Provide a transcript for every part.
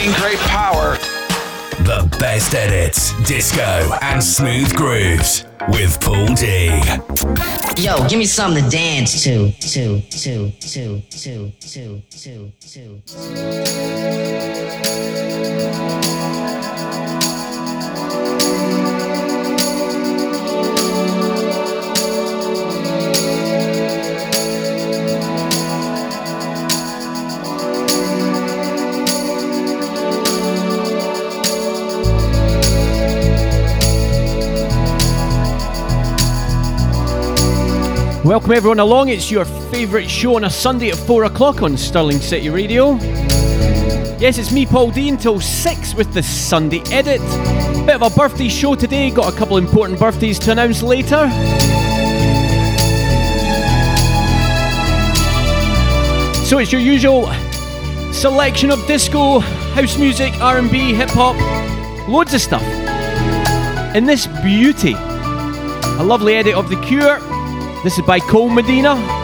bringing great power. The best edits, disco, and smooth grooves with Paul D. Yo, give me something to dance to. To, to, to, to, to, to, to. Welcome everyone along. It's your favourite show on a Sunday at 4 o'clock on Stirling City Radio. Yes, it's me, Paul D, until 6 with the Sunday edit. Bit of a birthday show today, got a couple important birthdays to announce later. So it's your usual selection of disco, house music, R&B, hip hop, loads of stuff. In this beauty, a lovely edit of The Cure, this is by Cole Medina.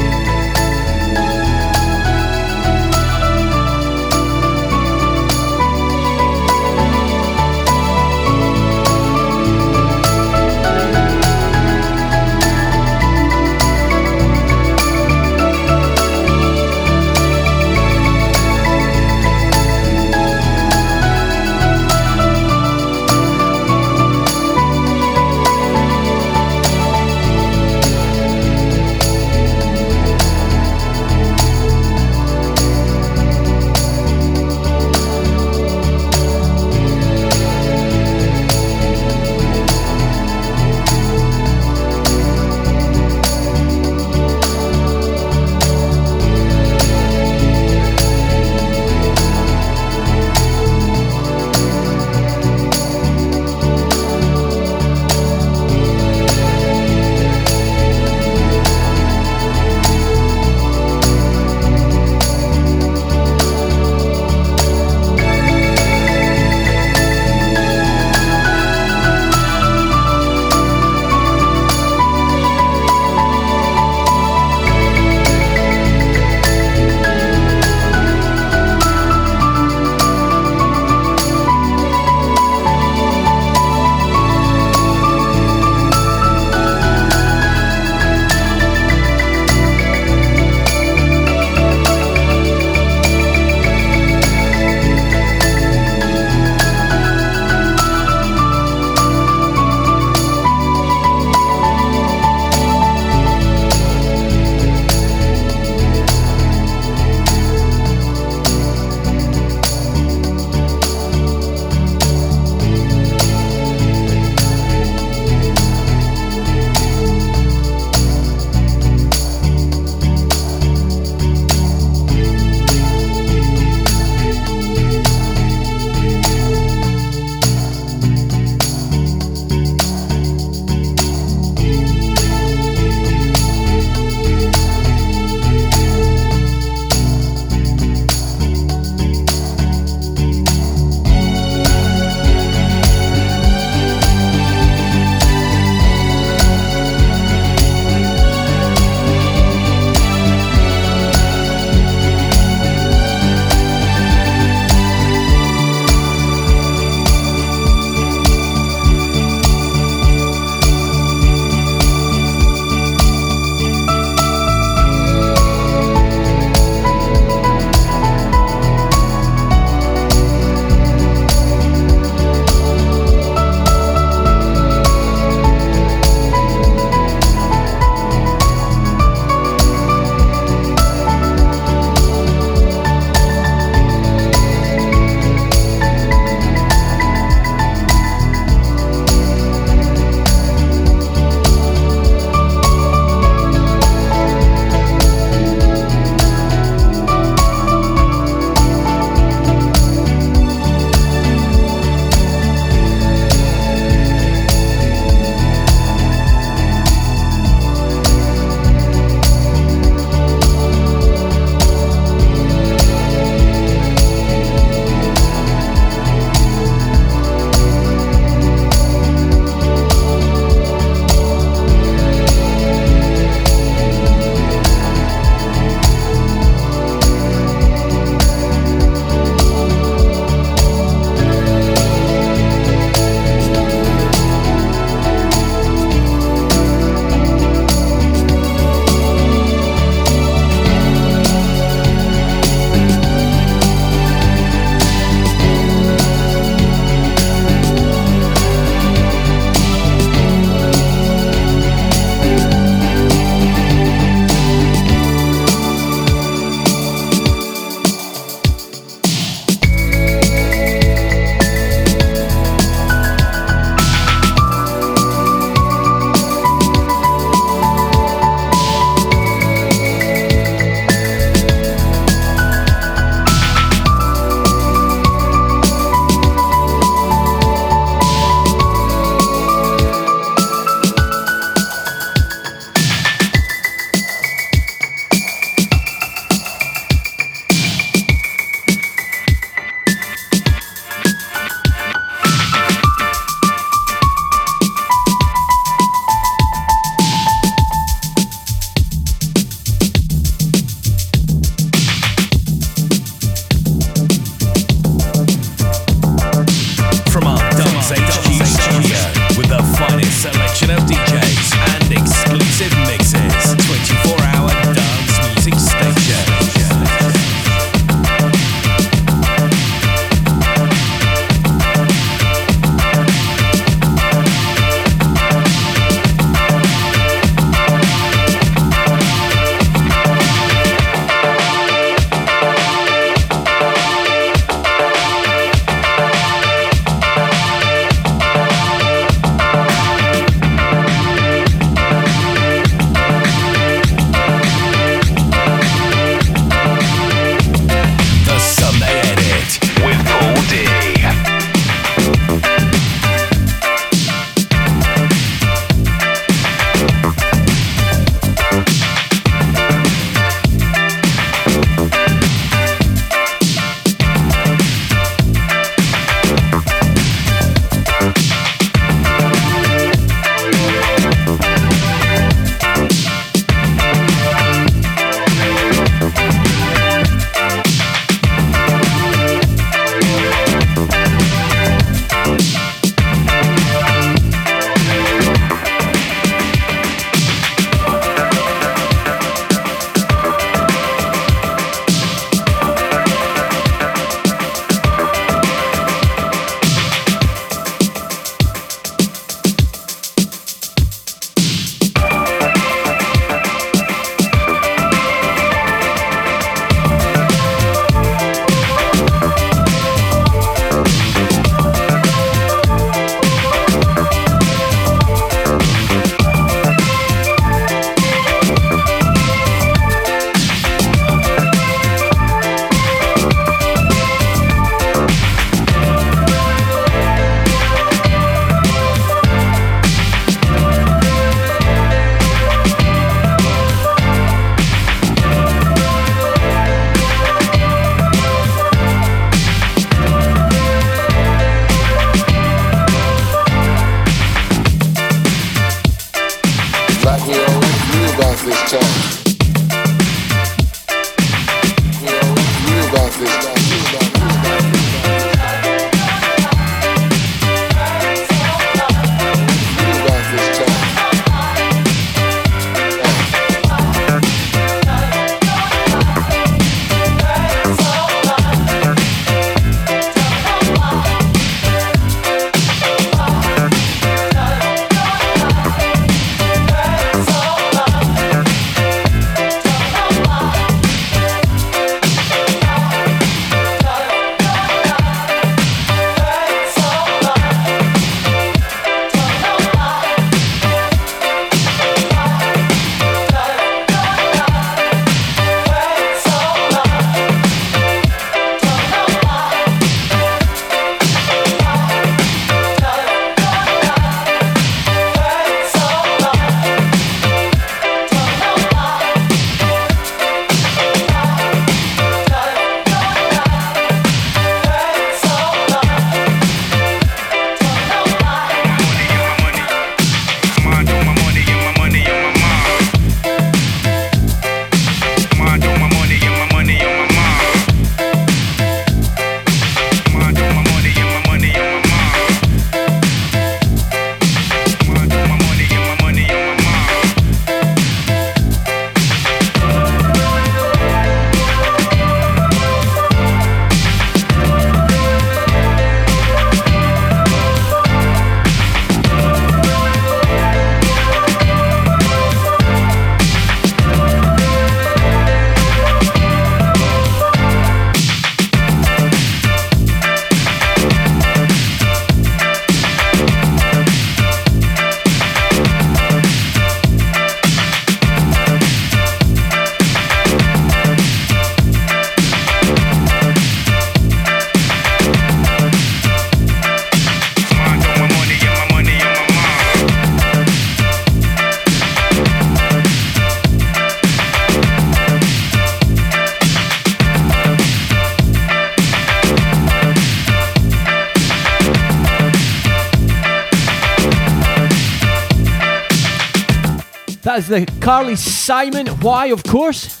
That's the Carly Simon. Why, of course.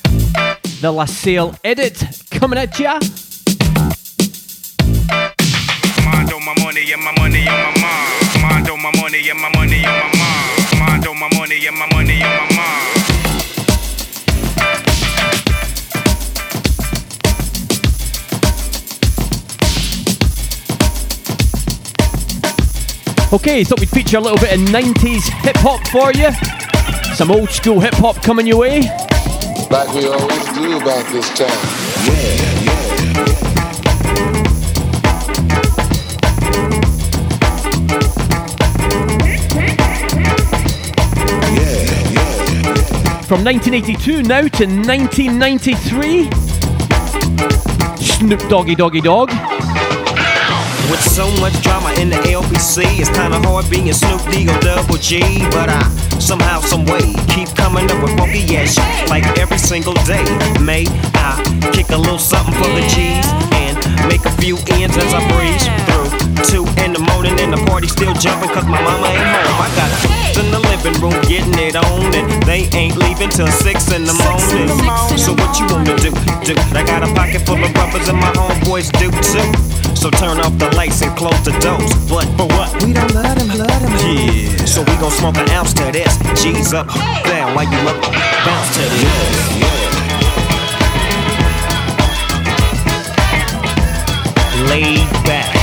The LaSale edit coming at ya. Mondo, my money and my money on my mind. Mondo, my money and my money on my mind. Mondo, my money and my money on my mind. Okay, thought we'd feature a little bit of 90s hip hop for you. Some old school hip hop coming your way. Like we always do about this time. Yeah, yeah. From 1982 now to 1993. Snoop Doggy Doggy Dogg. With so much drama in the LBC, it's kinda hard being a Snoop D or Double G. But I somehow, some way, keep coming up with funky ass shit like every single day. May I kick a little something for the G's and make a few ends as I breeze through. Two in the morning and the party still jumping cause my mama ain't home. I got in the living room getting it on and they ain't leaving till six in the morning. So what you wanna do? Do I got a pocket full of rubbers and my homeboys do too. So turn off the lights and close the doors. But for what? We don't let him, let him. Yeah. So we gon' smoke an ounce to this. G's up, down while you look, bounce to this. Laid back.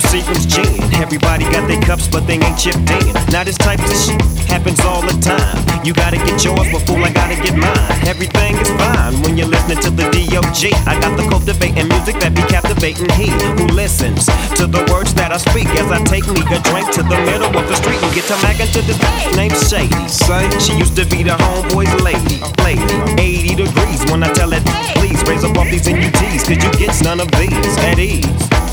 Some Seagram's gin. Everybody got their cups, but they ain't chipped in. Now this type of shit happens all the time. You gotta get yours, but fool, I gotta get mine. Everything is fine when you're listening to the D.O.G. I got the cultivating music that be captivating he who listens to the words that I speak as I take me a drink to the middle of the street and get to mackin' to this named Shady. Say she used to be the homeboy's lady, lady. 80 degrees when I tell it, please raise up off these NUTs, cause you get none of these at ease.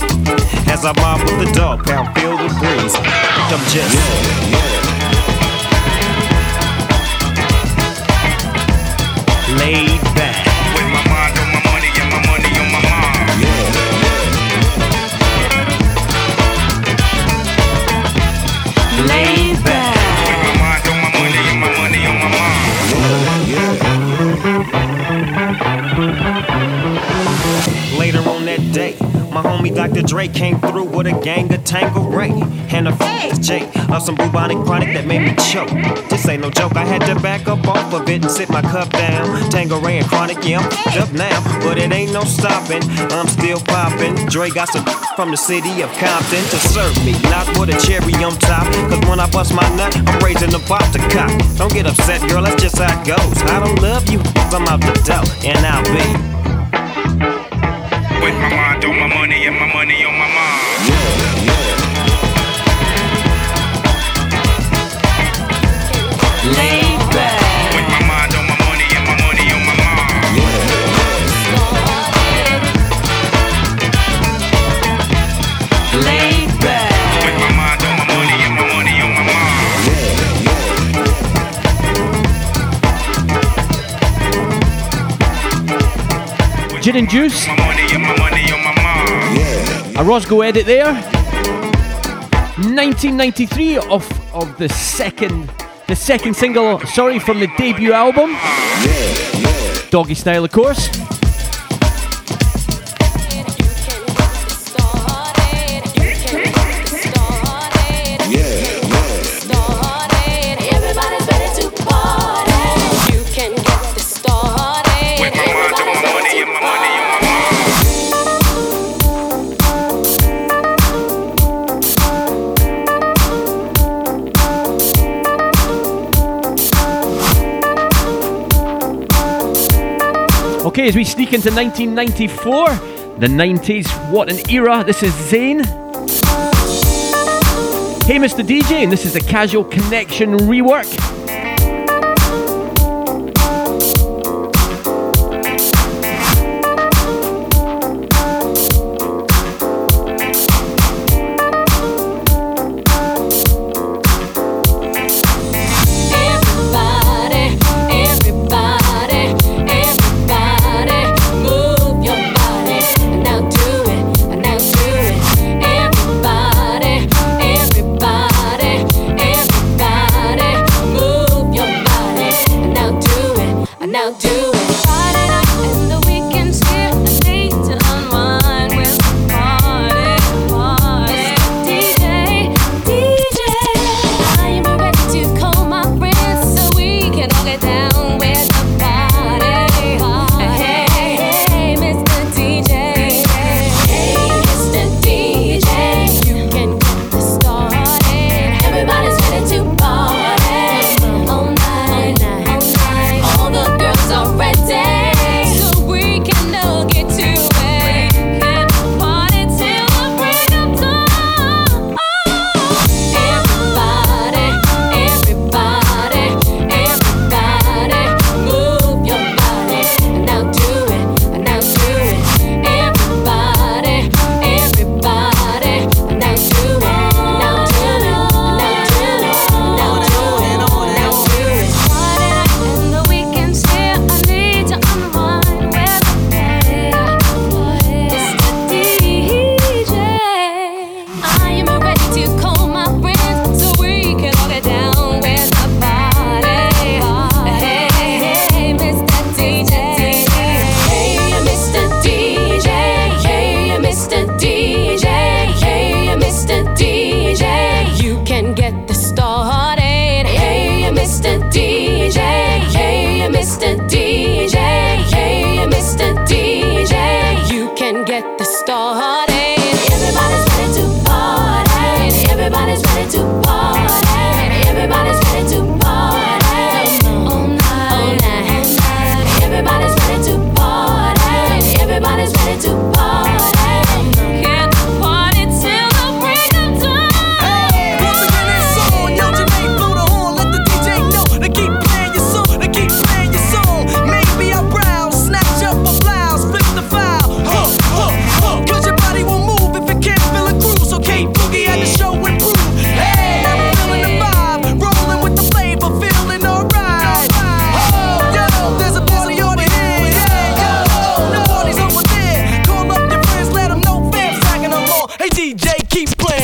As I mob with the dog pound, feel the breeze. I'm just yeah, yeah. laid back. With my mind on my money and my money on my mind. Yeah, laid back. With my mind on my money and my money on my mind. Later on that day. My homie Dr. Dre came through with a gang of Tanqueray and a f- J of some bubonic chronic that made me choke. This ain't no joke, I had to back up off of it and sit my cup down. Tanqueray and chronic, yeah, I'm up now, but it ain't no stopping. I'm still popping. Dre got some from the city of Compton to serve me, not with a cherry on top. Cause when I bust my nut, I'm raising the bar to cock. Don't get upset, girl, that's just how it goes. I don't love you, I'm out the door, and I'll be. With my mind on my money and my money on my mind. Yeah, yeah. Laid back. With my mind on my money and my money on my mind. Yeah. Laid back. With my mind on my money and my money on my mind. Gin and Juice. A Rossgo edit there. 1993 of of the second the second single, sorry, from the debut album. Yeah, yeah. Doggystyle, of course. Okay, as we sneak into 1994, the 90s, what an era. This is Zhane. Hey, Mr. DJ, and this is the Casual Connection rework. keep playing.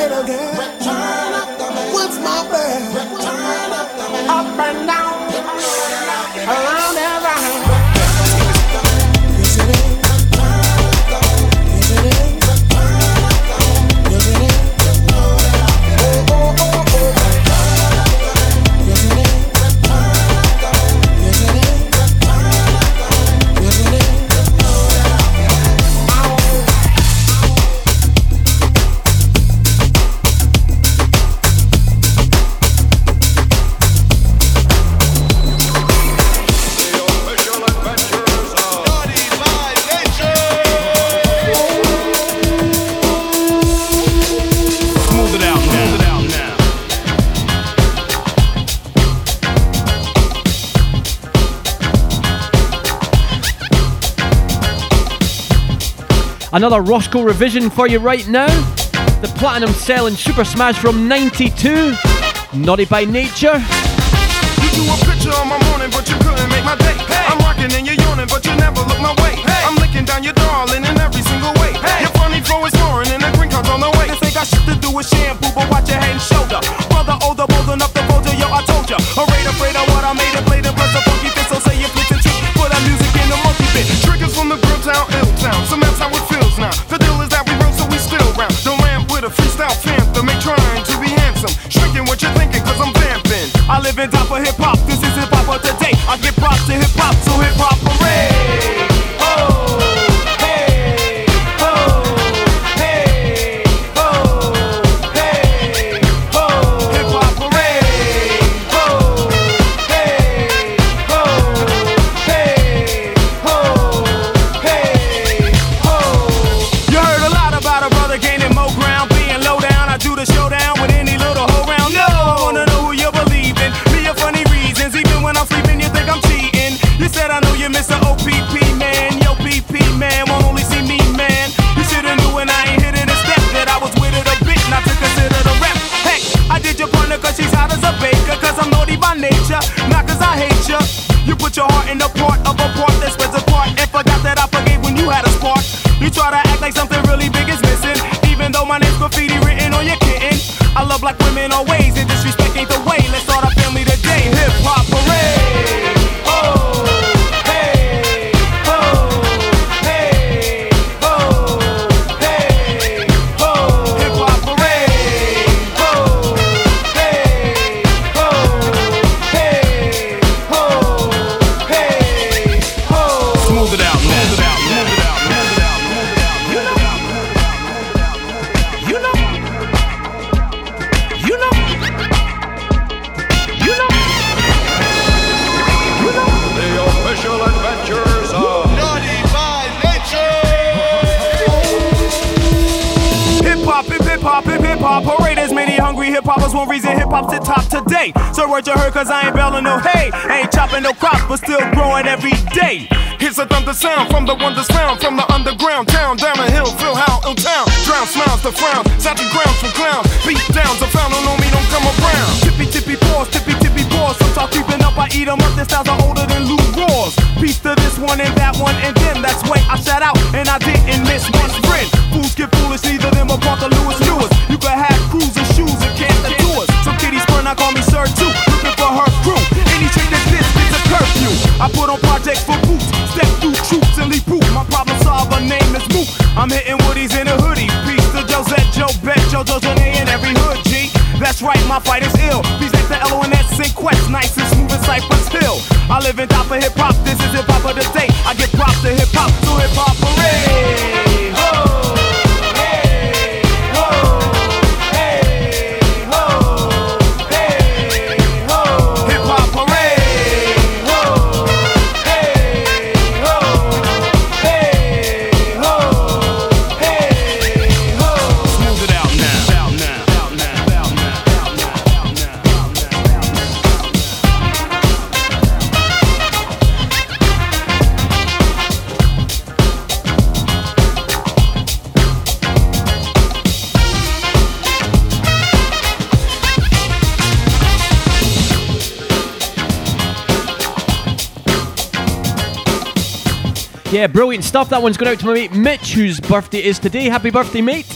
it again. What's my bad? Another Rossgo revision for you right now. The platinum-selling Super Smash from 92. Naughty by Nature. I'm rocking and you're yawning, but you never look my way. I'm licking down your darling in every single way. Your funny flow is and the green card's on the way. This ain't got shit to do with shampoo, but watch and die for him. Good word you heard, cause I ain't bailing no hay. Ain't chopping no crops, but still growing every day. Here's a thunder sound from the wonders found from the underground town, down a hill, feel how ill town. Drown smiles to frown, sat the grounds from clowns. Beat downs are found, don't know me, don't come around. Tippy tippy paws, tippy tippy paws. Sometimes creeping up, I eat them up. Their styles are older than loose. living top of hip hop Brilliant stuff. That one's going out to my mate Mitch, whose birthday is today. Happy birthday, mate.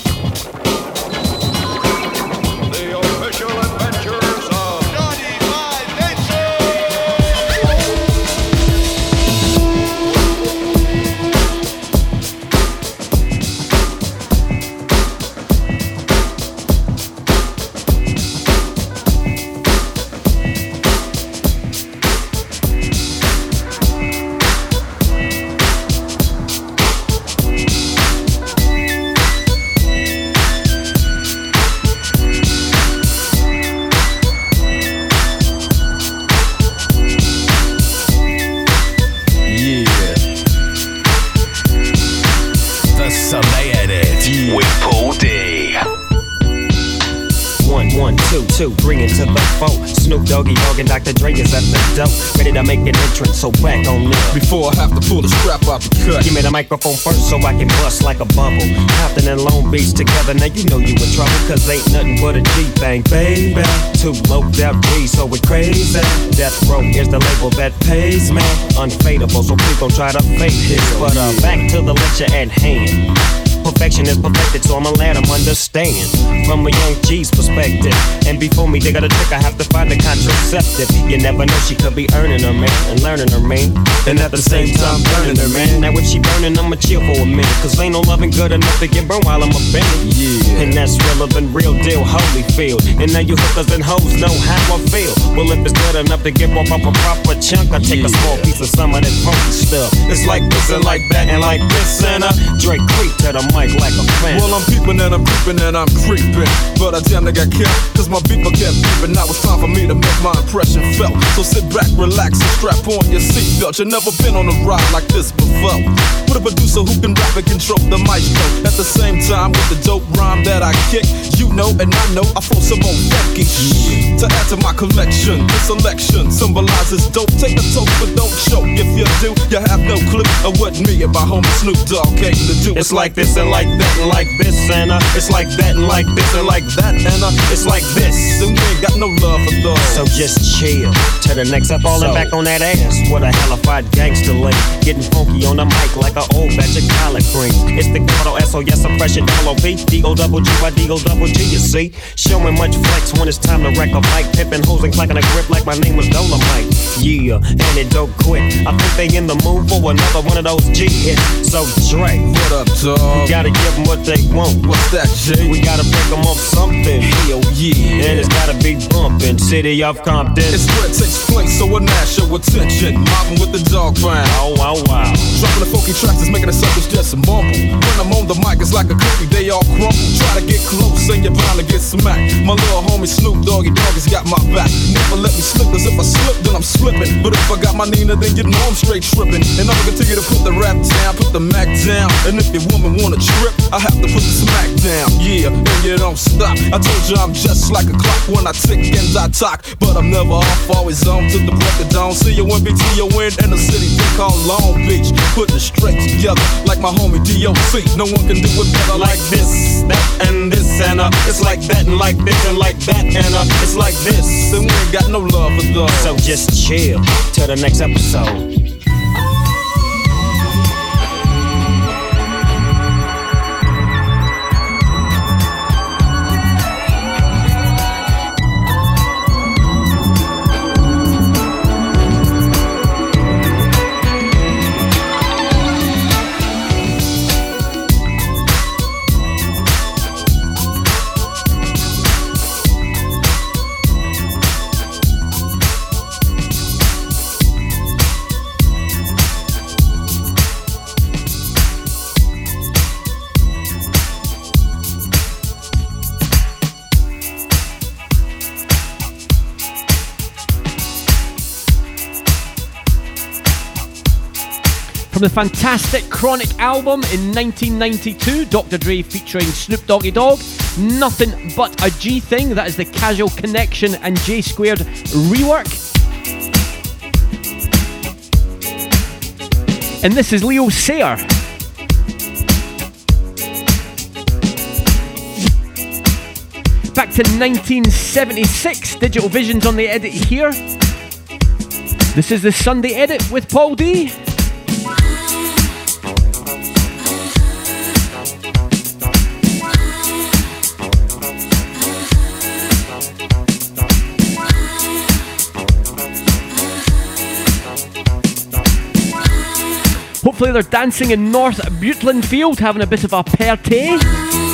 Microphone first so I can bust like a bubble. Compton and Long Beach together, now you know you in trouble. Cause ain't nothing but a G thing, baby. Too low death G, so we crazy. Death Row is the label that pays, man. Unfadable, so please don't try to fake this. But uh, back to the lecture at hand. Perfection is perfected, so I'ma let them understand from a young G's perspective. And before me they got a trick, I have to find a contraceptive. You never know, she could be earning her man and learning her man. And at the same time, burning her man. Now, if she burning, I'ma chill for a minute. Cause ain't no loving good enough to get burned while I'm a bending. Yeah. And that's realer than real deal, holy field. And now you hookers and hoes know how I feel. Well, if it's good enough to give up off a proper chunk, I take a small piece of some of that funky stuff. It's like this and like that and like this and uh, Dre creep to the mic like a fan. Well, I'm peeping and I'm creeping and I'm creeping. But I damn near got killed, cause my beeper kept beeping. Now it's time for me to make my impression felt. So sit back, relax, and strap on your seatbelt. You've never been on a ride like this before. With a producer who can rap and control the mic maestro. At the same time, with the dope rhyme that I kick, you know and I know I flow some funky shit. To add to my collection, this selection symbolizes dope. Take a toke, but don't choke. If you do, you have no clue of what me and my homie Snoop Dogg came to do. It's like this and like that and like this and uh, it's like that and like this and like that and uh, it's like this. and we ain't got no love for those. So just chill to the next up, falling So- back on that ass. What a hellified gangster lady, getting funky on the mic like an old batch of collard greens. It's the capital S O yes, I'm fresh and double O P D O double G Y D O double G. You see, showing much flex when it's time to wreck a mic, pipping hoes and clacking a grip like my name was Dolomite. Yeah, and it don't quit. I think they in the mood for another one of those G hits. So Dre, What up, dog? Gotta give them what they want. What's that, Jay? We gotta break them off something. Hell yeah. And it's gotta be bumping. City of Compton. It's where it takes place, so we're national attention. Mobbing with the dog pound. Oh, wow, wow. Dropping the funky tracks is making the suckers just mumble. When I'm on the mic, it's like a cookie, they all crumble. Try to get close and you're bound to get smacked. My little homie Snoop Doggy Dogg has got my back. Never let me slip, cause if I slip, then I'm slipping. But if I got my Nina, then you know I'm straight tripping. And I'ma continue to put the rap down, put the Mac down. And if your woman wanna trip, I have to put the smack down. Yeah, and you don't stop. I told you I'm just like a clock when I tick and I talk. But I'm never off, always on to the break of dawn. See you when BTON in the city they call Long Beach. Put the straight together like my homie DOC. No one can do it better like this, that, and this, and uh, it's like that, and like this, and like that, and uh, it's like this. Then we ain't got no love for those. So just chill till the next episode. From the fantastic Chronic album in 1992, Dr. Dre featuring Snoop Doggy Dogg, Nothing But a G Thang, that is the Casual Connection and J Squared rework. And this is Leo Sayer. Back to 1976, Digital Visions on the edit here. This is the Sunday edit with Paul D. Hopefully they're dancing in North Butland Field, having a bit of a party.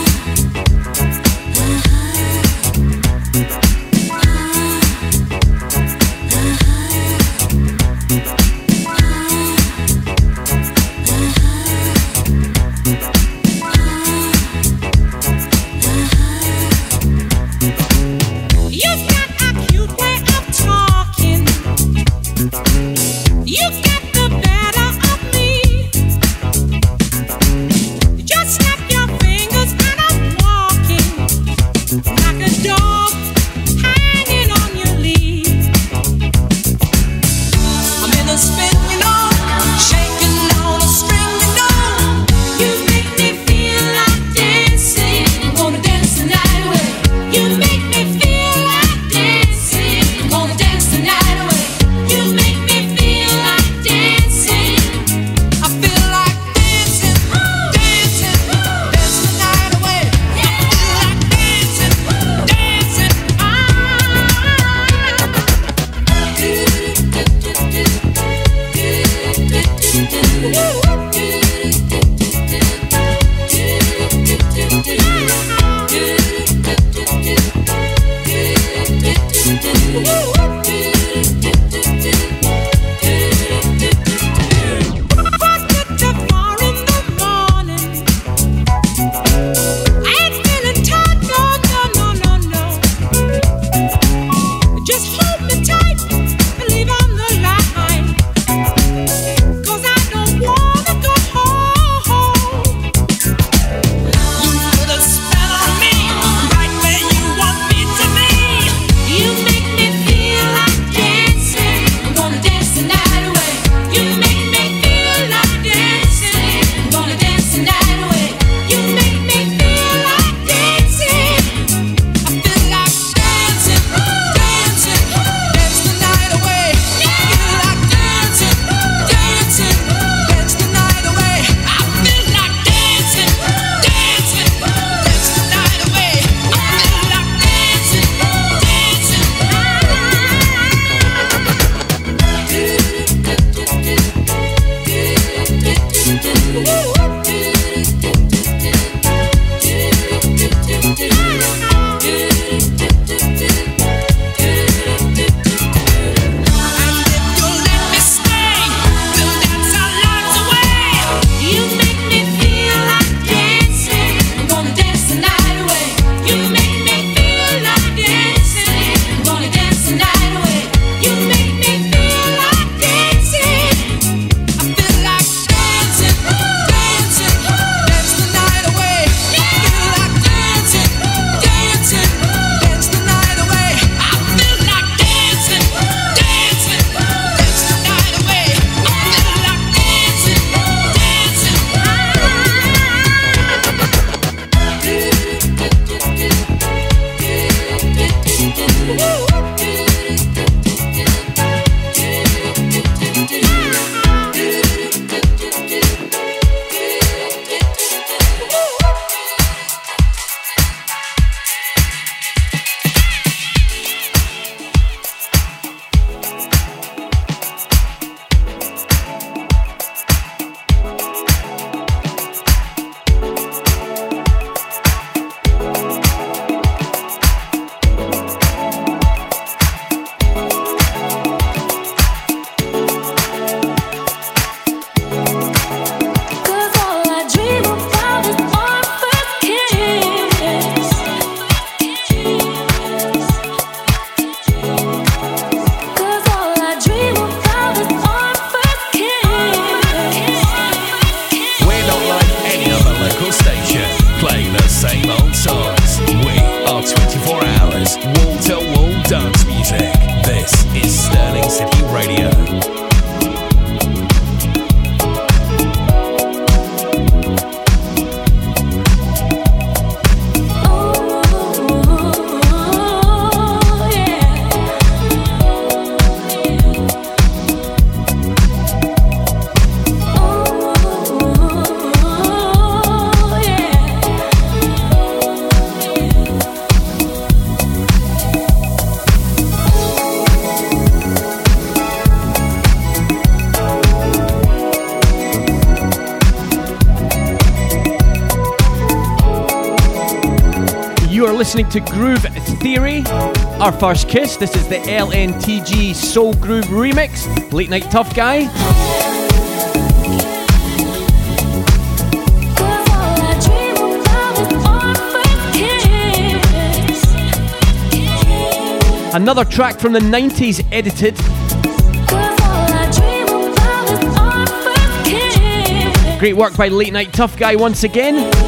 Listening to Groove Theory, our first kiss. This is the LNTG Soul Groove remix. Late Night Tough Guy. Another track from the 90s edited. Great work by Late Night Tough Guy once again.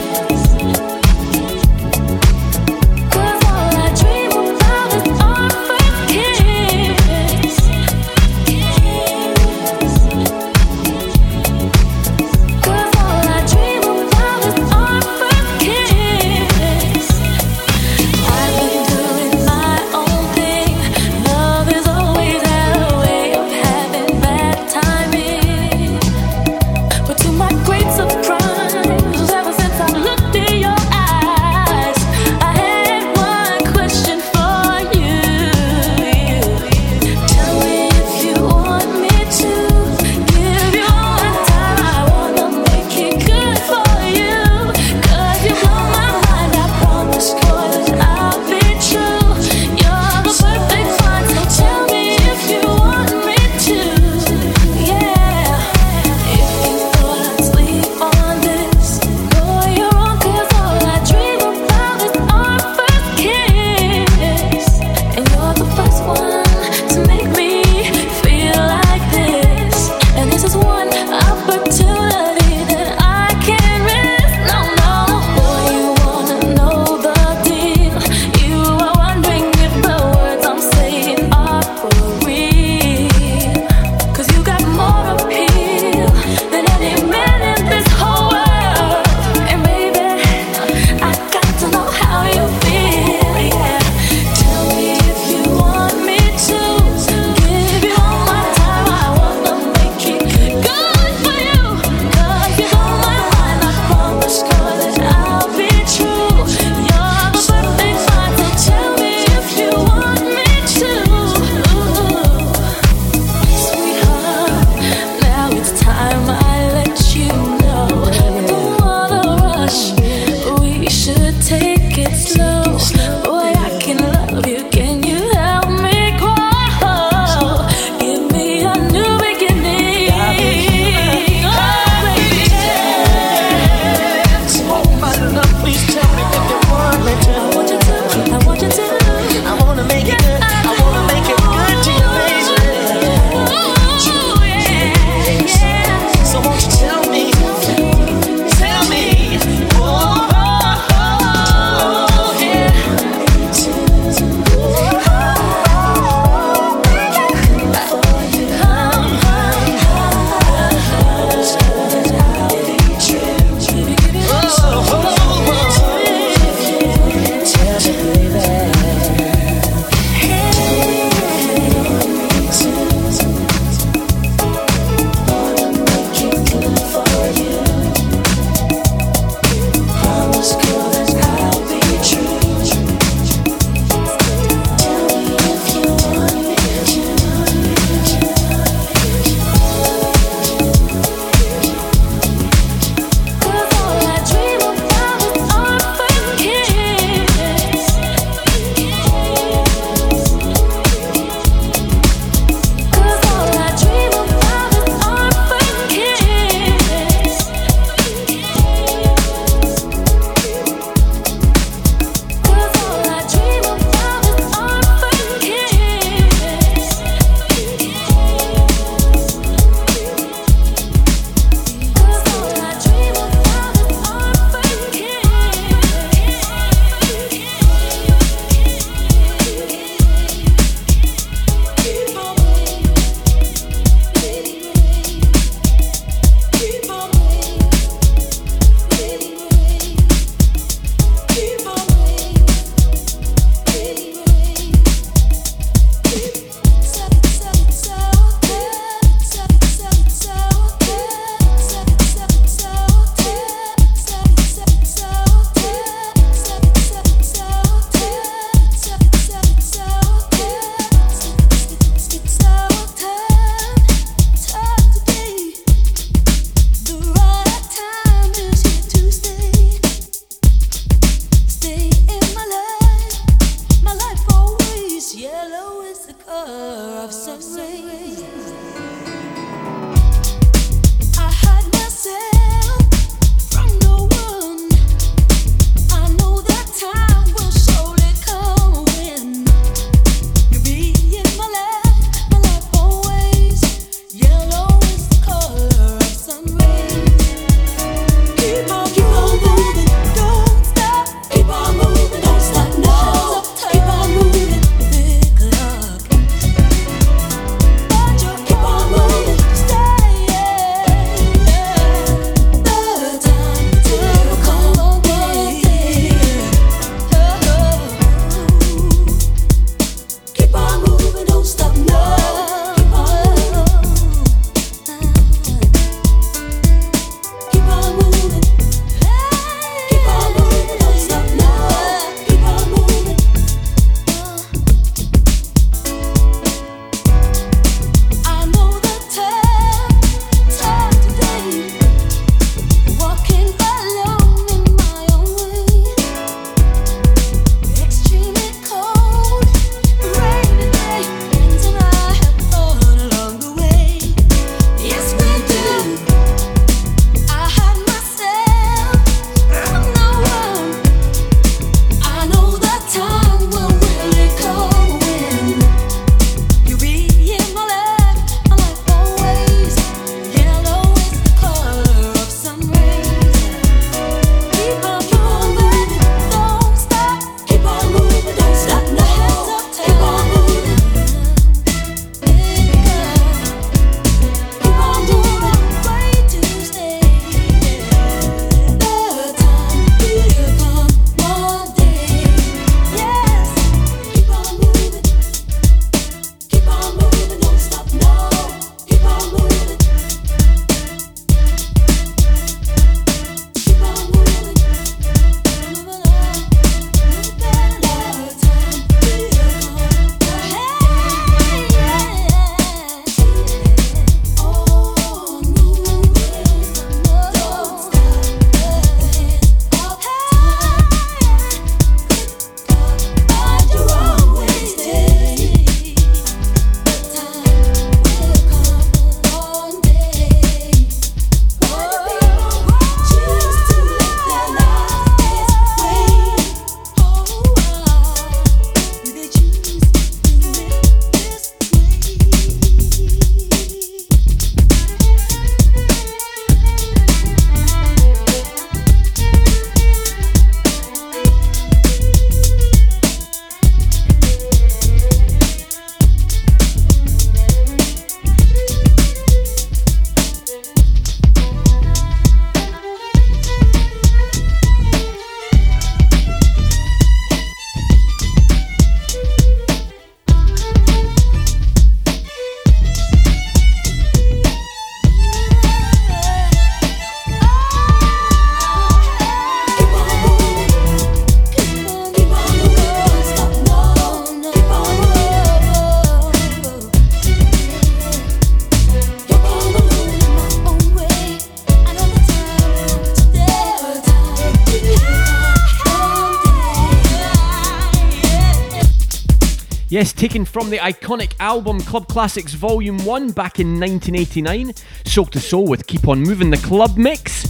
From the iconic album Club Classics Volume 1 back in 1989. Soul II Soul with Keep On Moving the Club Mix.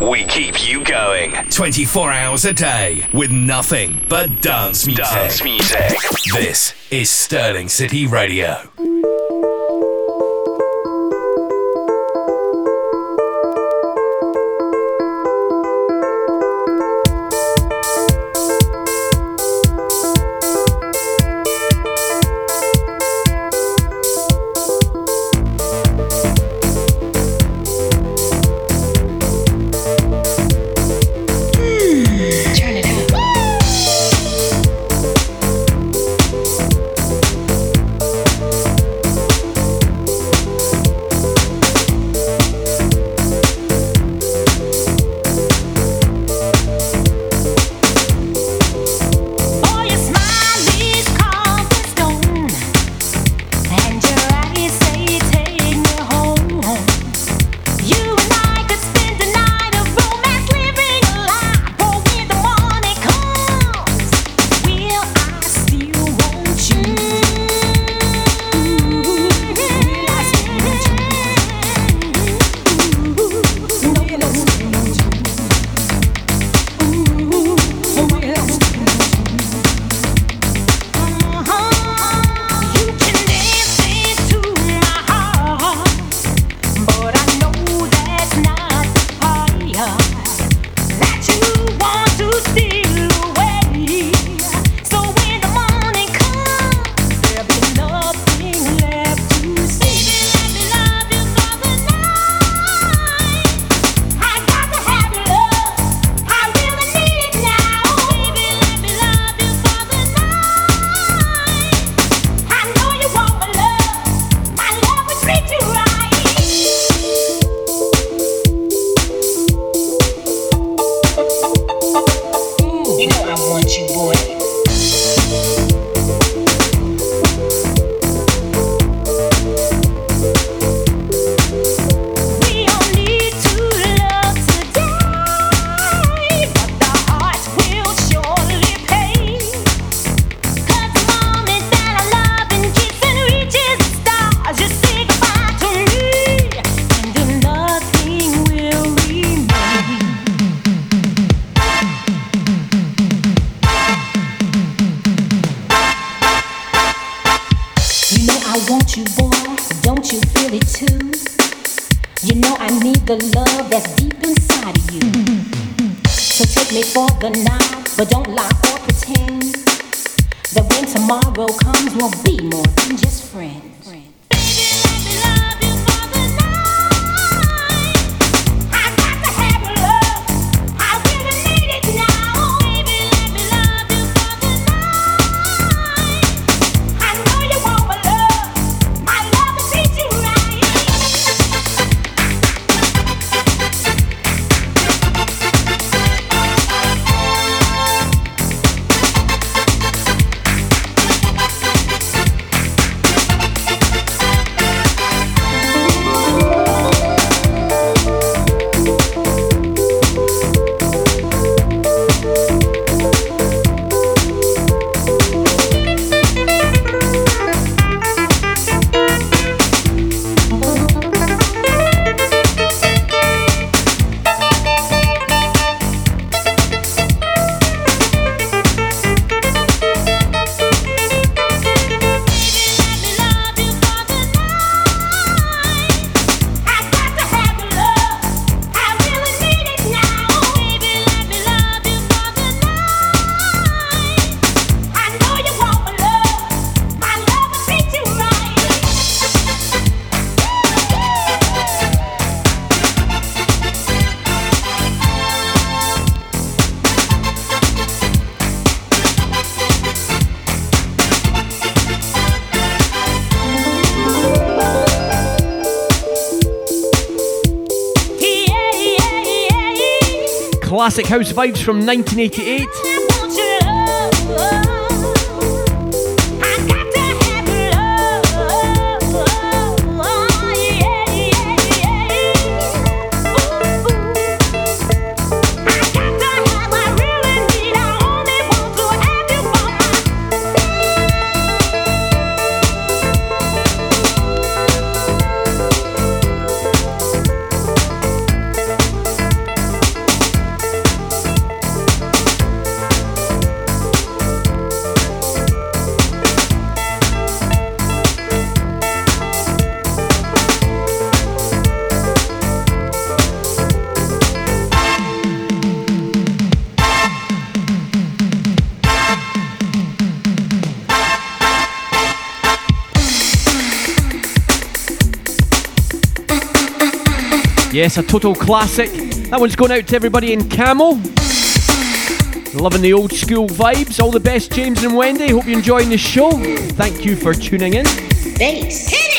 We keep you going 24 hours a day with nothing but dance music. Dance music. This is Stirling City Radio. Classic house vibes from 1988. Yes, a total classic. That one's going out to everybody in Camel. Loving the old school vibes. All the best, James and Wendy. Hope you're enjoying the show. Thank you for tuning in. Bass.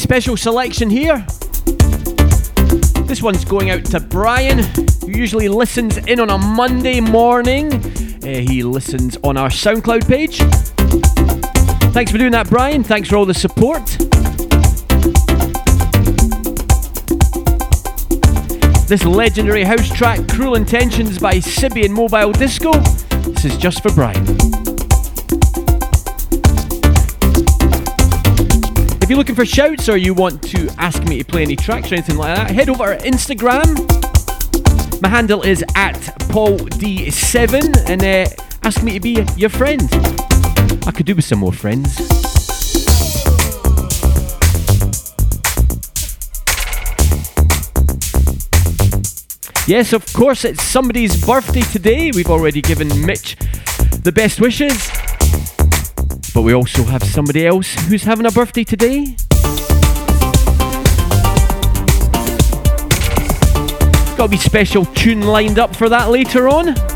Special selection here. This one's going out to Brian, who usually listens in on a Monday morning. Uh, he listens on our SoundCloud page. Thanks for doing that, Brian. Thanks for all the support. This legendary house track, Cruel Intentions by Simian Mobile Disco. This is just for Brian. You're looking for shouts or you want to ask me to play any tracks or anything like that, head over to Instagram. My handle is at PaulD7 and uh, ask me to be your friend. I could do with some more friends. Yes, of course, it's somebody's birthday today. We've already given Mitch the best wishes. But we also have somebody else who's having a birthday today. Got a be special tune lined up for that later on.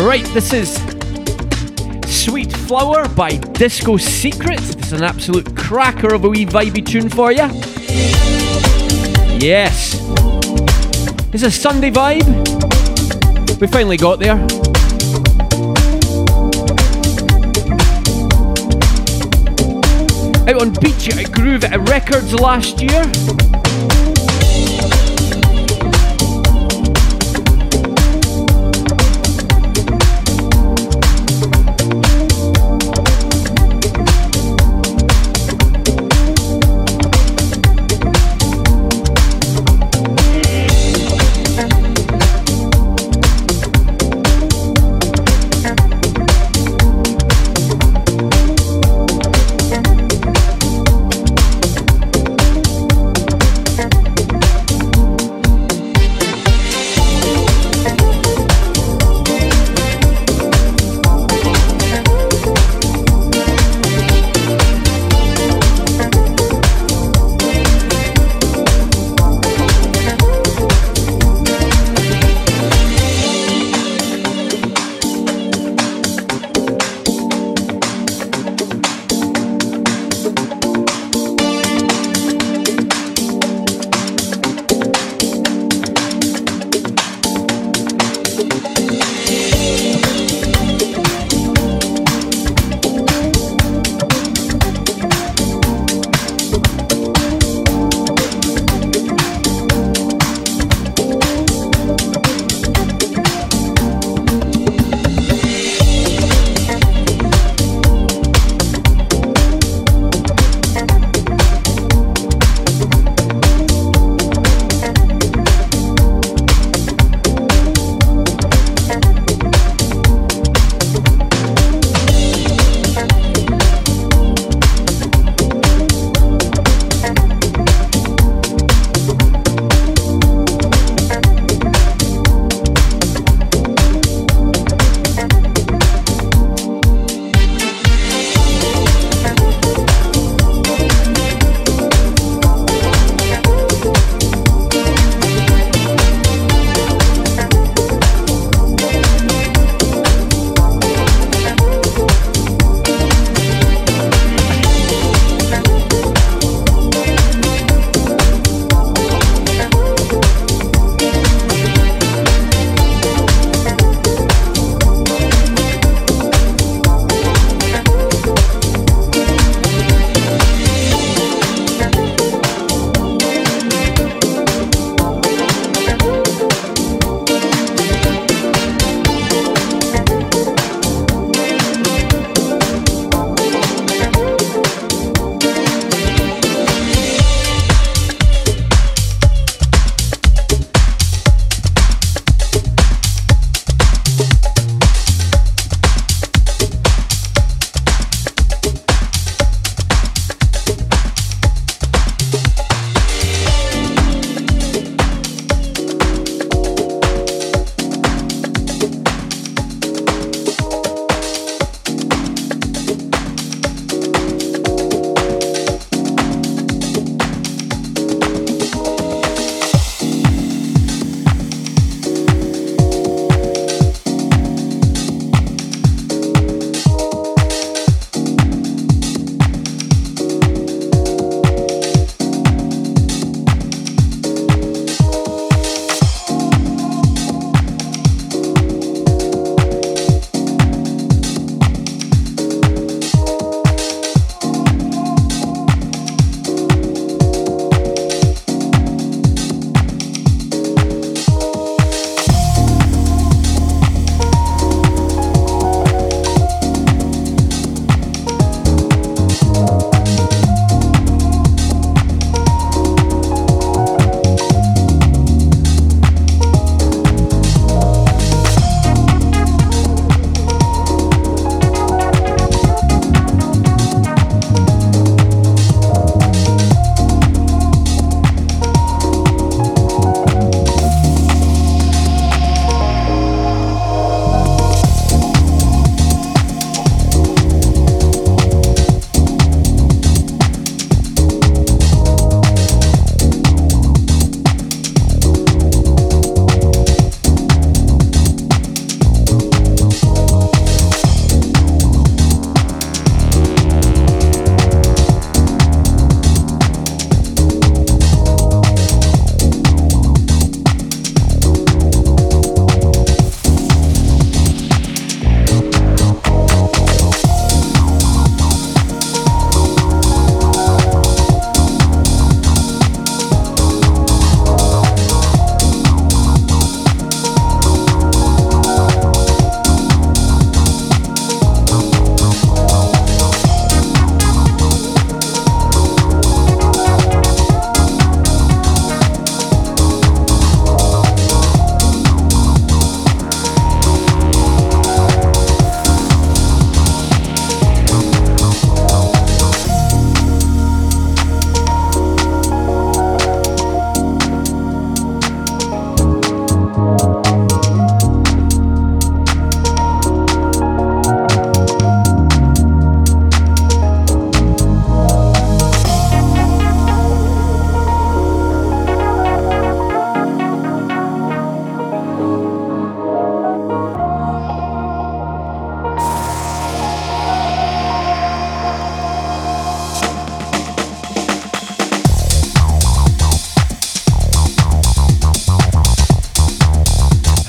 Right, this is Sweet Flower by Disco Secret. This is an absolute cracker of a wee vibey tune for you. Yes. It's a Sunday vibe. We finally got there. Out on Beach at Groove at Records last year.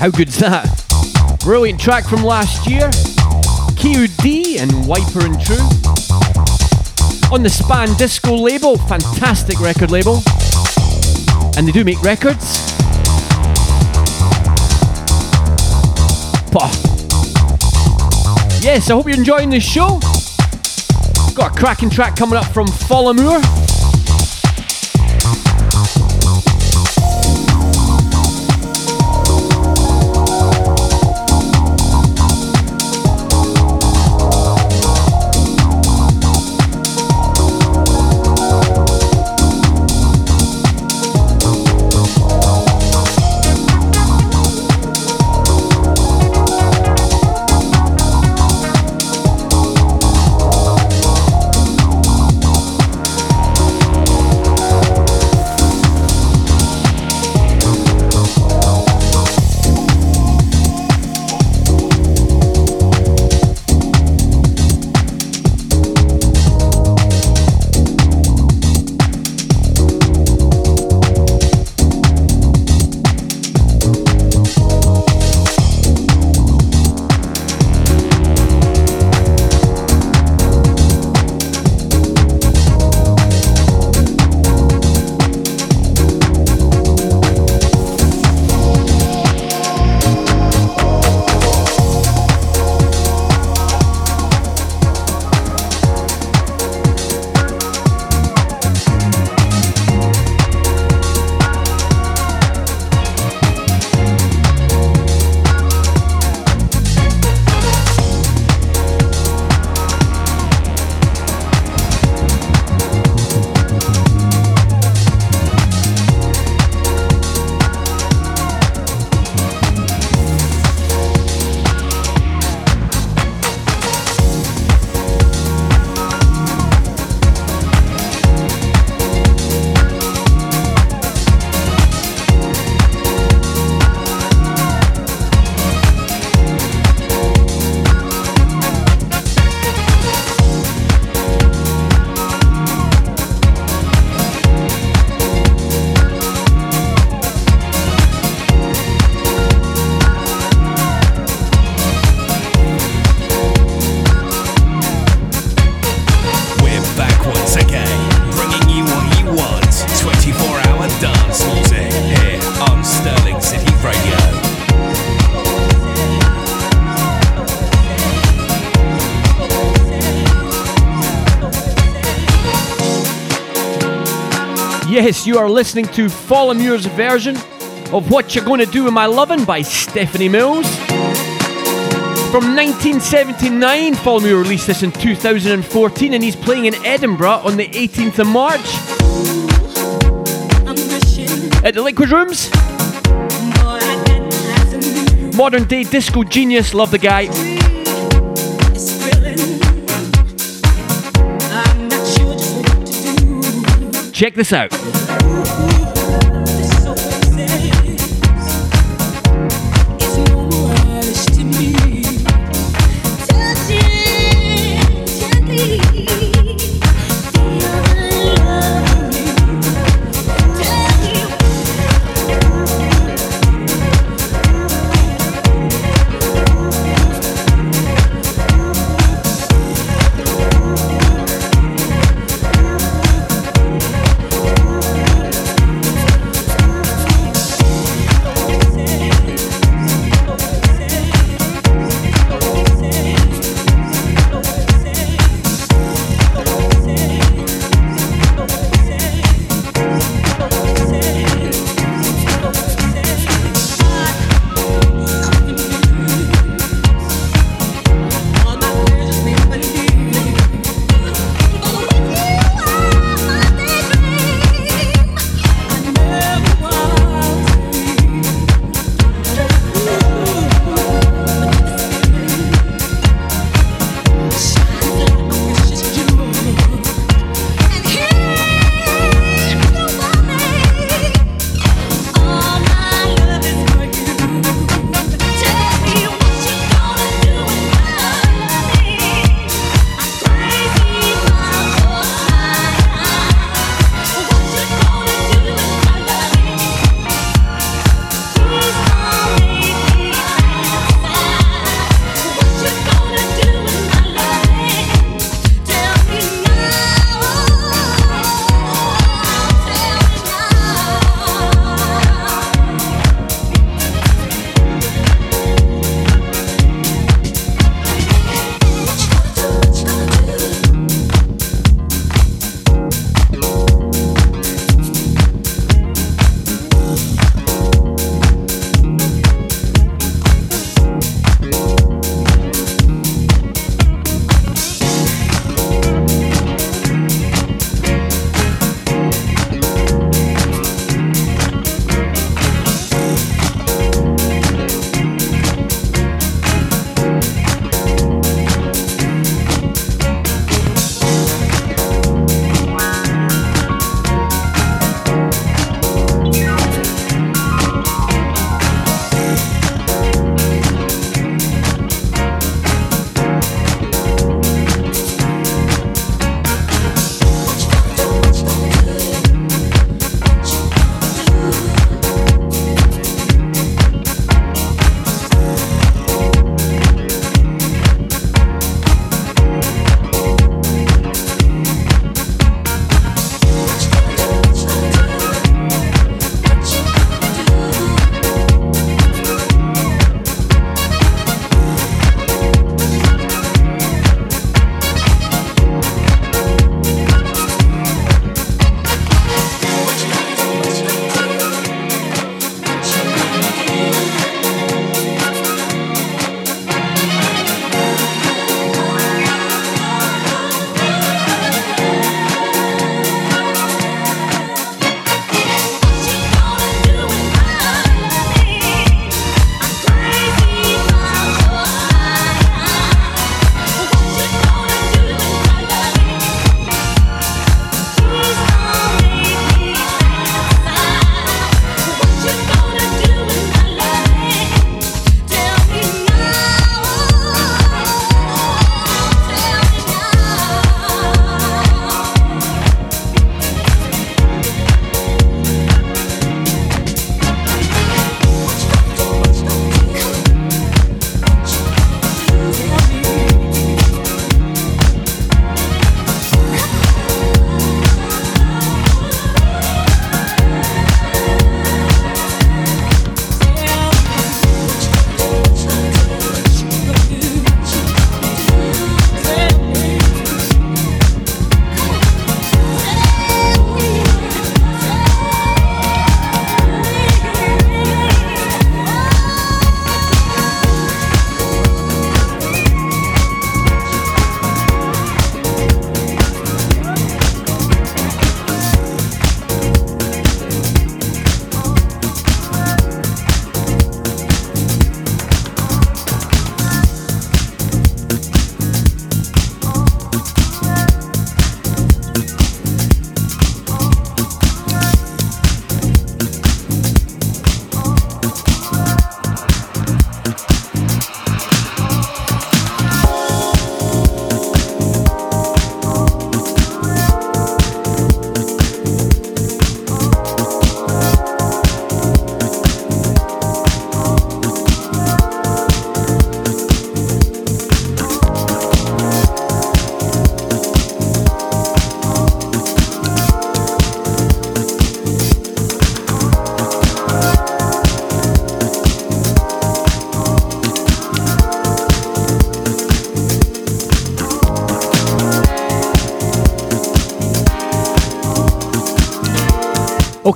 How good's that? Brilliant track from last year. KUD and Wiper and True. On the Spa in Disco label, fantastic record label. And they do make records. Yes, I hope you're enjoying this show. Got a cracking track coming up from Folamour. Yes, you are listening to Folamour's version of What You're Gonna Do with My Lovin' by Stephanie Mills. From 1979, Folamour released this in 2014 and he's playing in Edinburgh on the 18th of March. At the Liquid Rooms. Modern day disco genius, love the guy. Check this out. Ooh, ooh.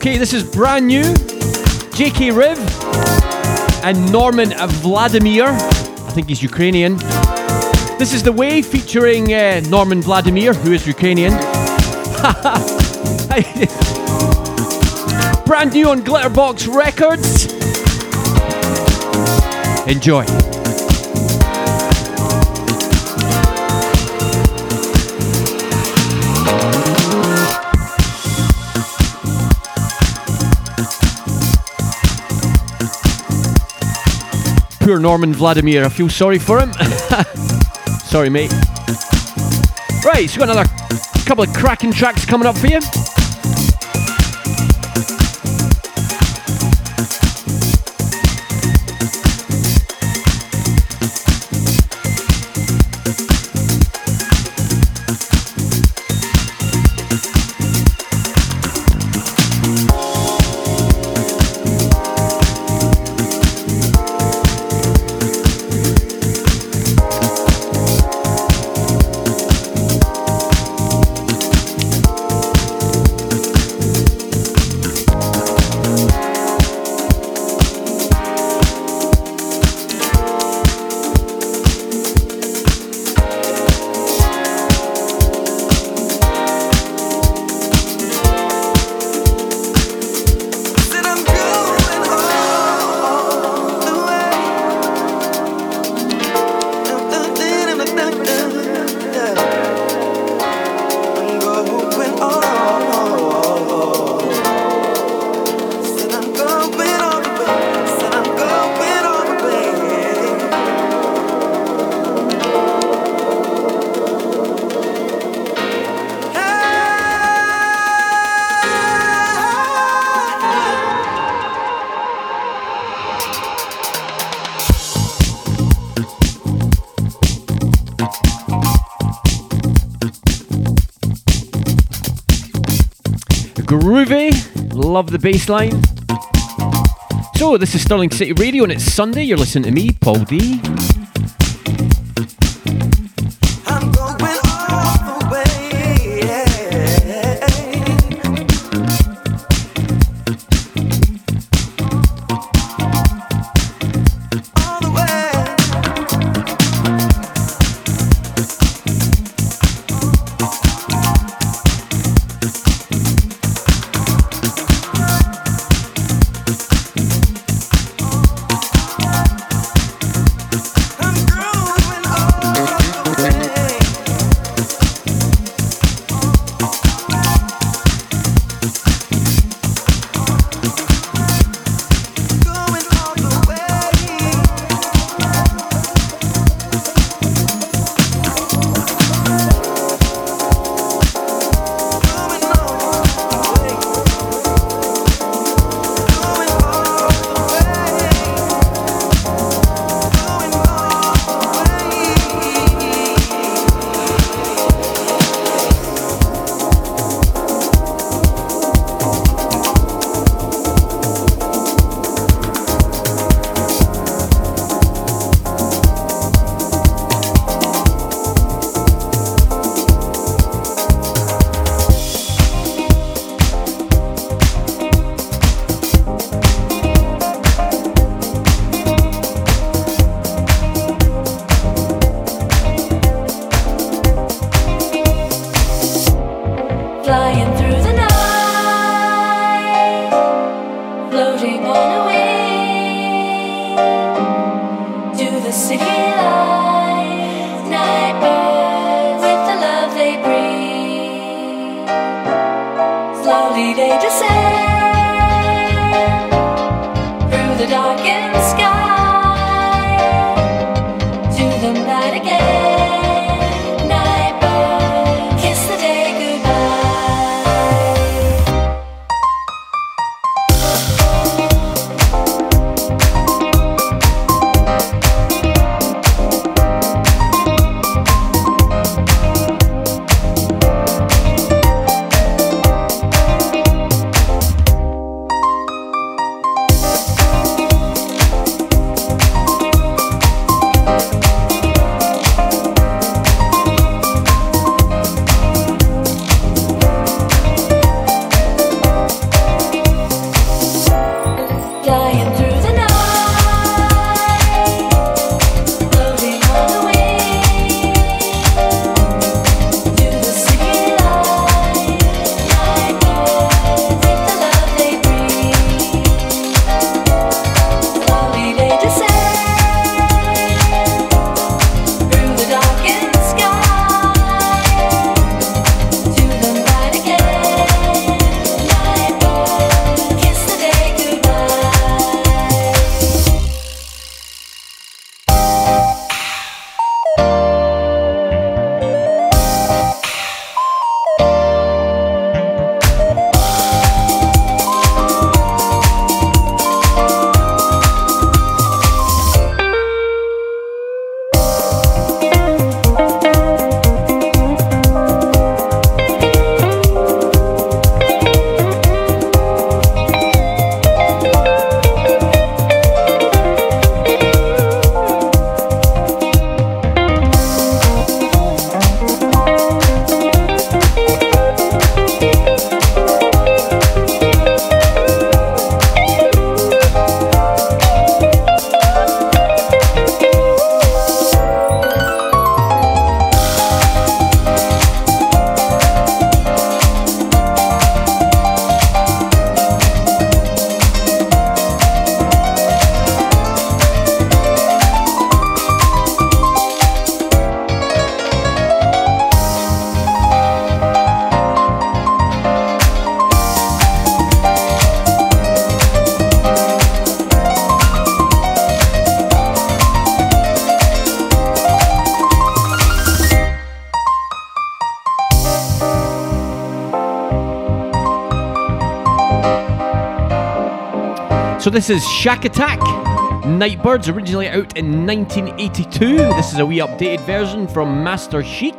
Okay, this is brand new. JKriv and Norman Vladimir. I think he's Ukrainian. This is The Way featuring uh, Norman Vladimir, who is Ukrainian. brand new on Glitterbox Records. Enjoy. Poor Norman Vladimir, I feel sorry for him. sorry, mate. Right, so got another couple of cracking tracks coming up for you. Love the bass line. So, this is Stirling City Radio, and it's Sunday. You're listening to me, Paul D. So this is Shakatak. Nightbirds, originally out in 1982. This is a wee updated version from Master Chic.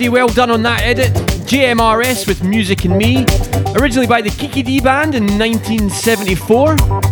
Bloody well done on that edit. JMRS with Music In Me, originally by the Kiki Dee Band in 1974.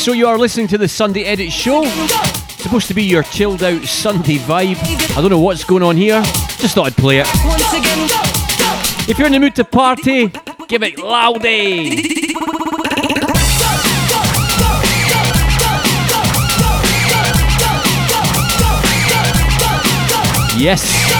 So you are listening to the Sunday Edit Show. supposed to be your chilled out Sunday vibe. I don't know what's going on here. Just thought I'd play it. If you're in the mood to party, give it loudy. Yes.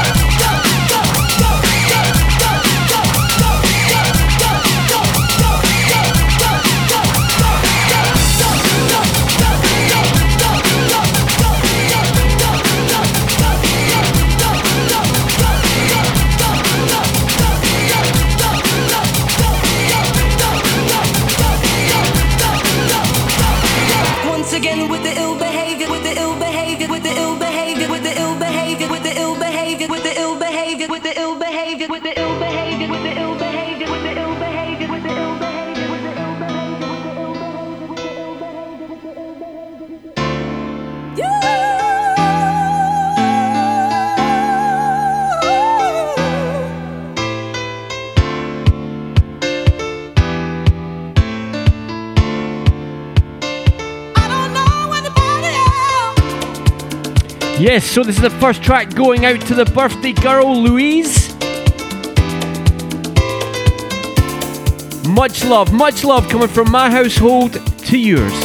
So this is the first track going out to the birthday girl, Louise. Much love, much love coming from my household to yours.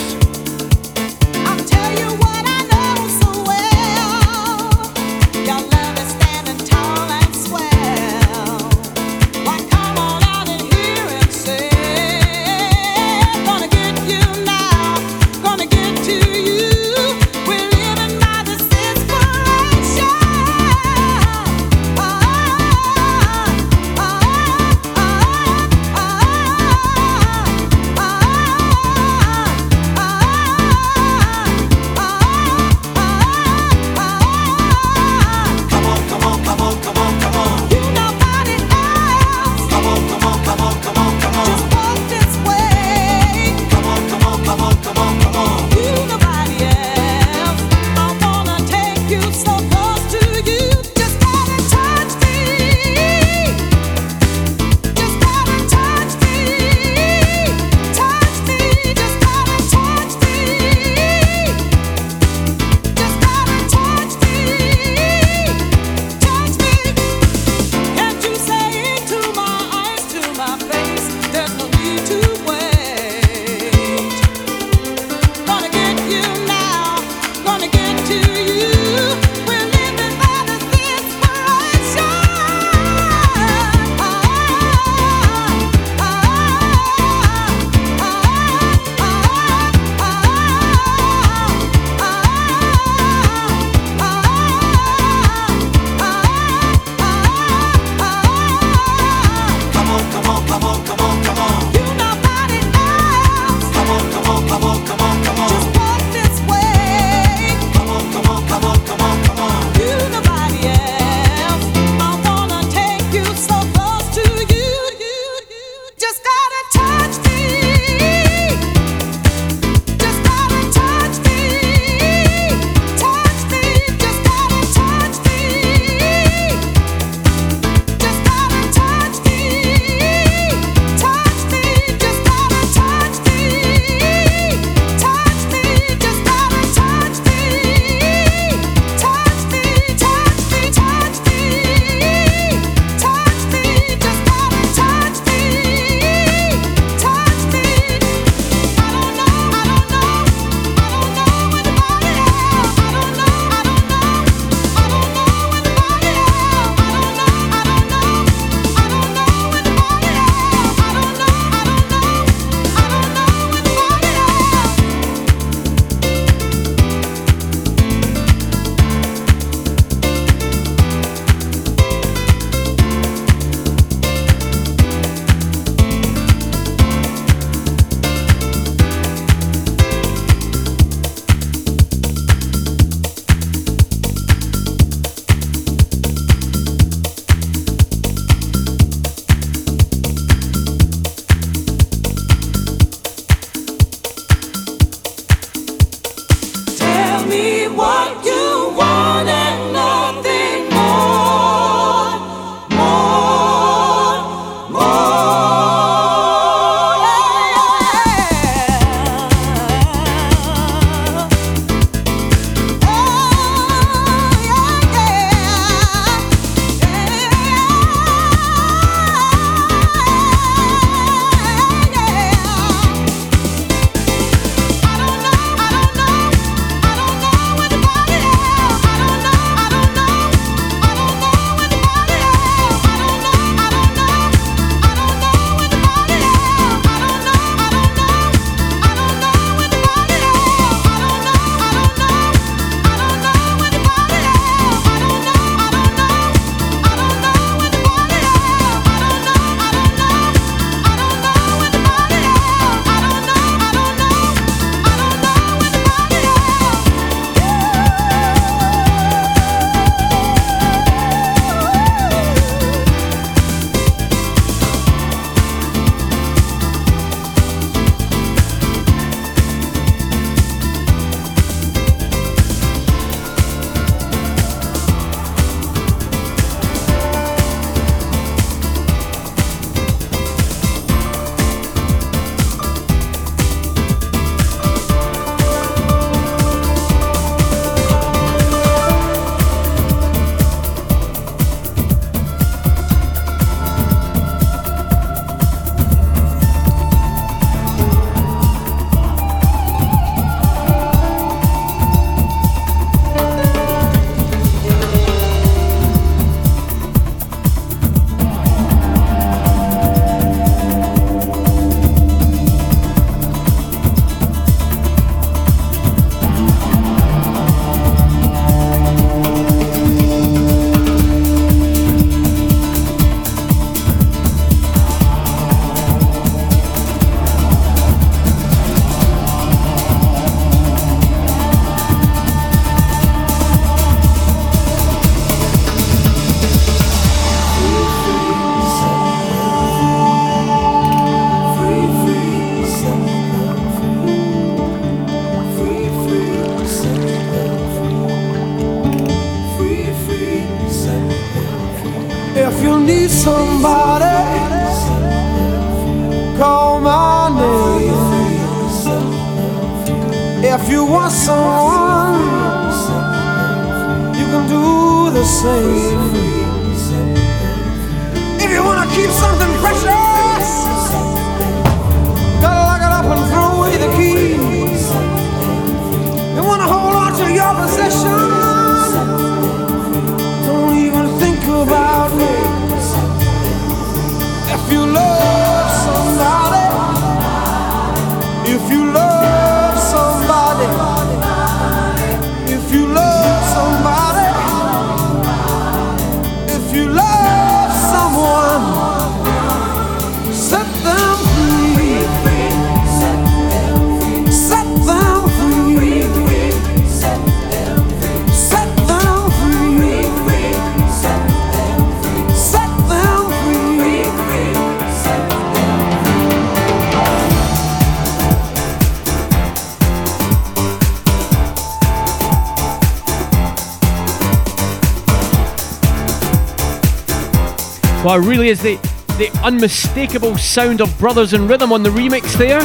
Oh, really is the, the unmistakable sound of Brothers In Rhythm on the remix there.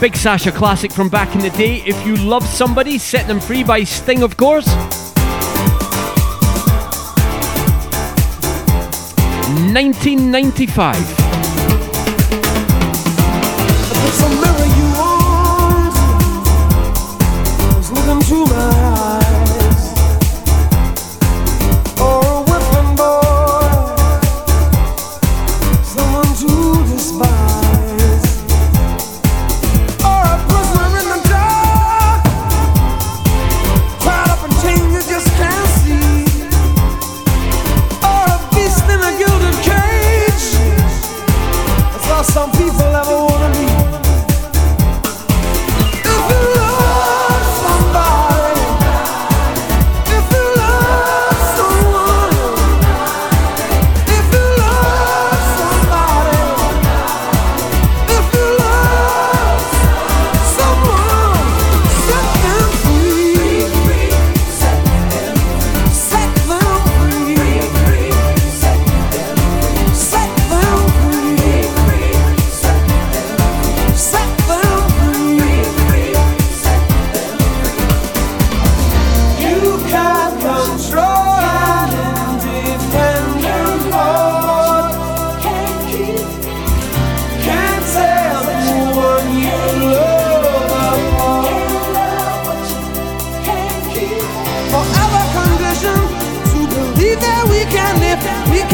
Big Sasha classic from back in the day. If you love somebody, set them free by Sting, of course. Nineteen ninety-five. can if we can.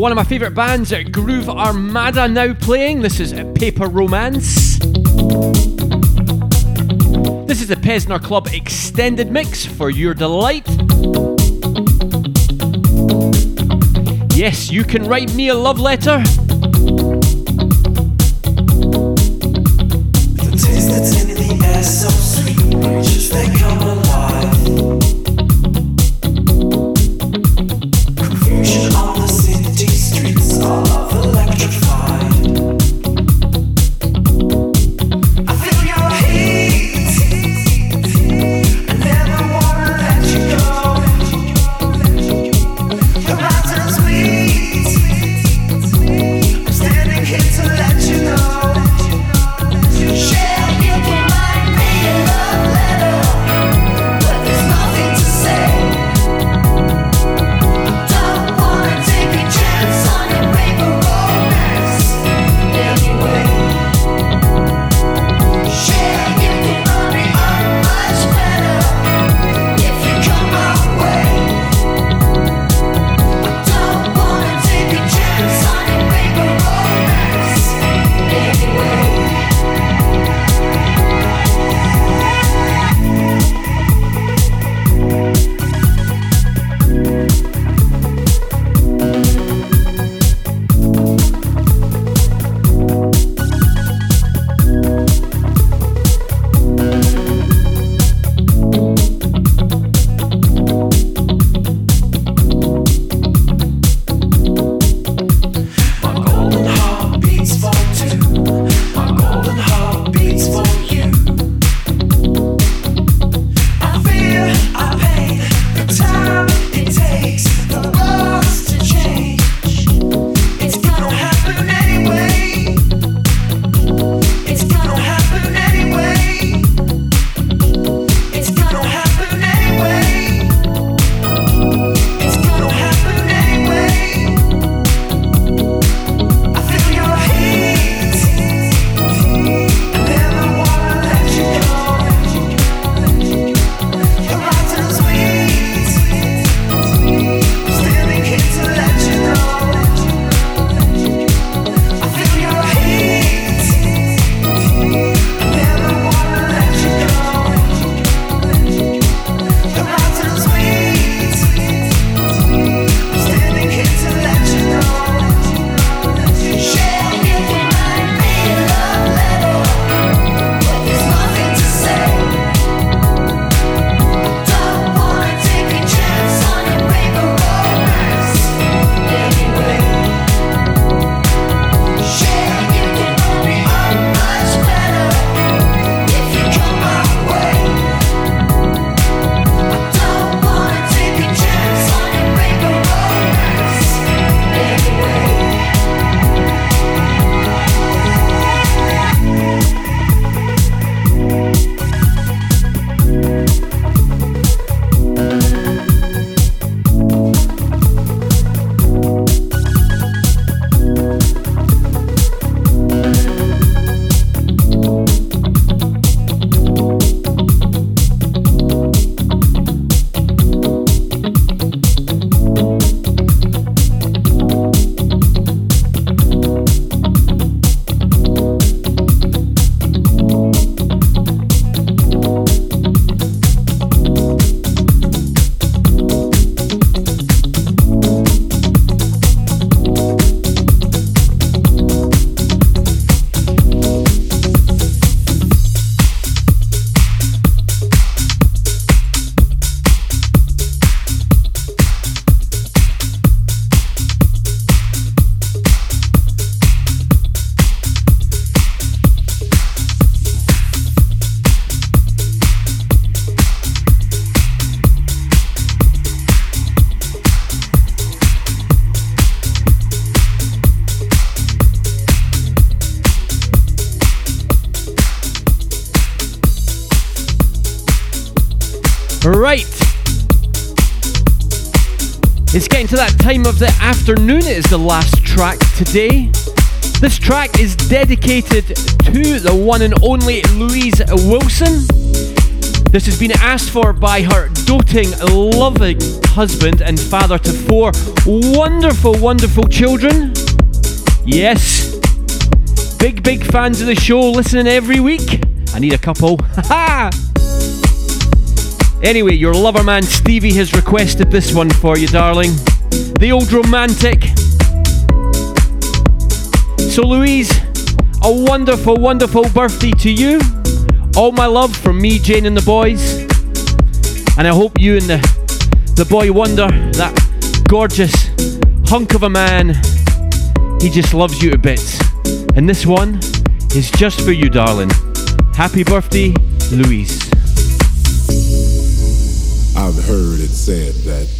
One of my favourite bands, Groove Armada, now playing. This is Paper Romance. This is the Pezzner Club extended mix for your delight. Yes, you can write me a love letter. Time of the afternoon. Is the last track today. This track is dedicated to the one and only Louise Wilson. This has been asked for by her doting, loving husband and father to four wonderful, wonderful children. Yes, big, big fans of the show, listening every week. I need a couple. Ha Anyway, your lover man Stevie has requested this one for you, darling. The old romantic. So, Louise, a wonderful, wonderful birthday to you. All my love from me, Jane, and the boys. And I hope you and the, the boy Wonder, that gorgeous hunk of a man, he just loves you to bits. And this one is just for you, darling. Happy birthday, Louise. I've heard it said that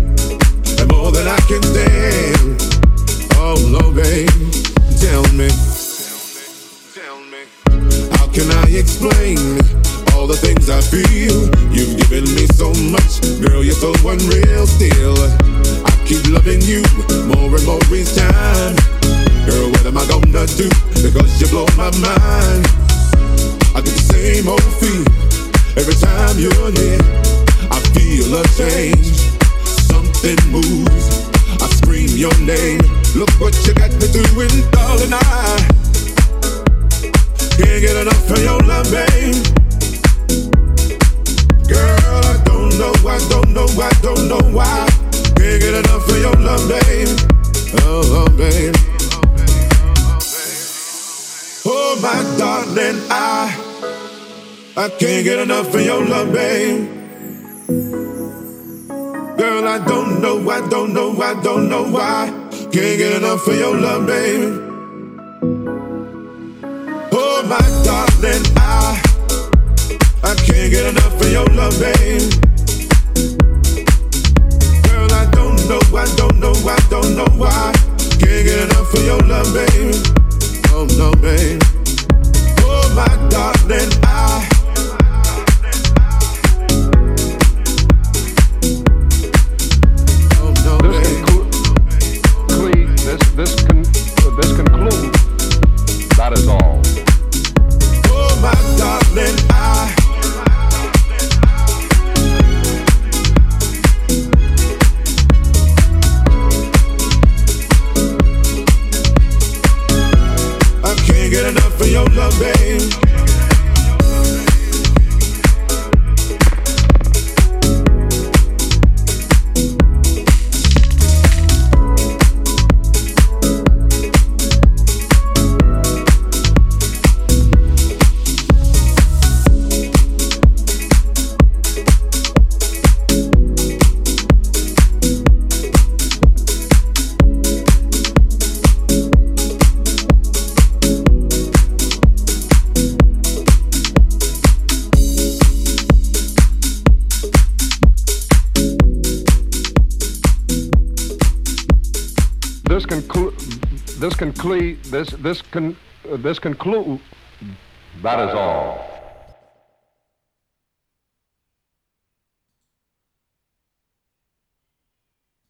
more I can stand. Oh, no, babe, tell me. How can I explain all the things I feel? You've given me so much, girl, you're so unreal still. I keep loving you more and more each time. Girl, what am I gonna do? Because you blow my mind. I get the same old feel every time you're here. I feel a change something moves. I scream your name. Look what you got me doing, darling. I can't get enough of your love, babe. Girl, I don't know, I don't know, I don't know why. Can't get enough of your love, babe. Oh, oh babe. Oh, my darling, I I can't get enough of your love, babe. Girl, I don't know, I don't know, I don't know why. Can't get enough of your love, baby. Oh, my darling, I I can't get enough of your love, baby. Girl, I don't know, I don't know, I don't know why. Can't get enough of your love, baby. Oh no, baby. Oh, my darling, I. This, con- con. Uh, this conclude. That is all.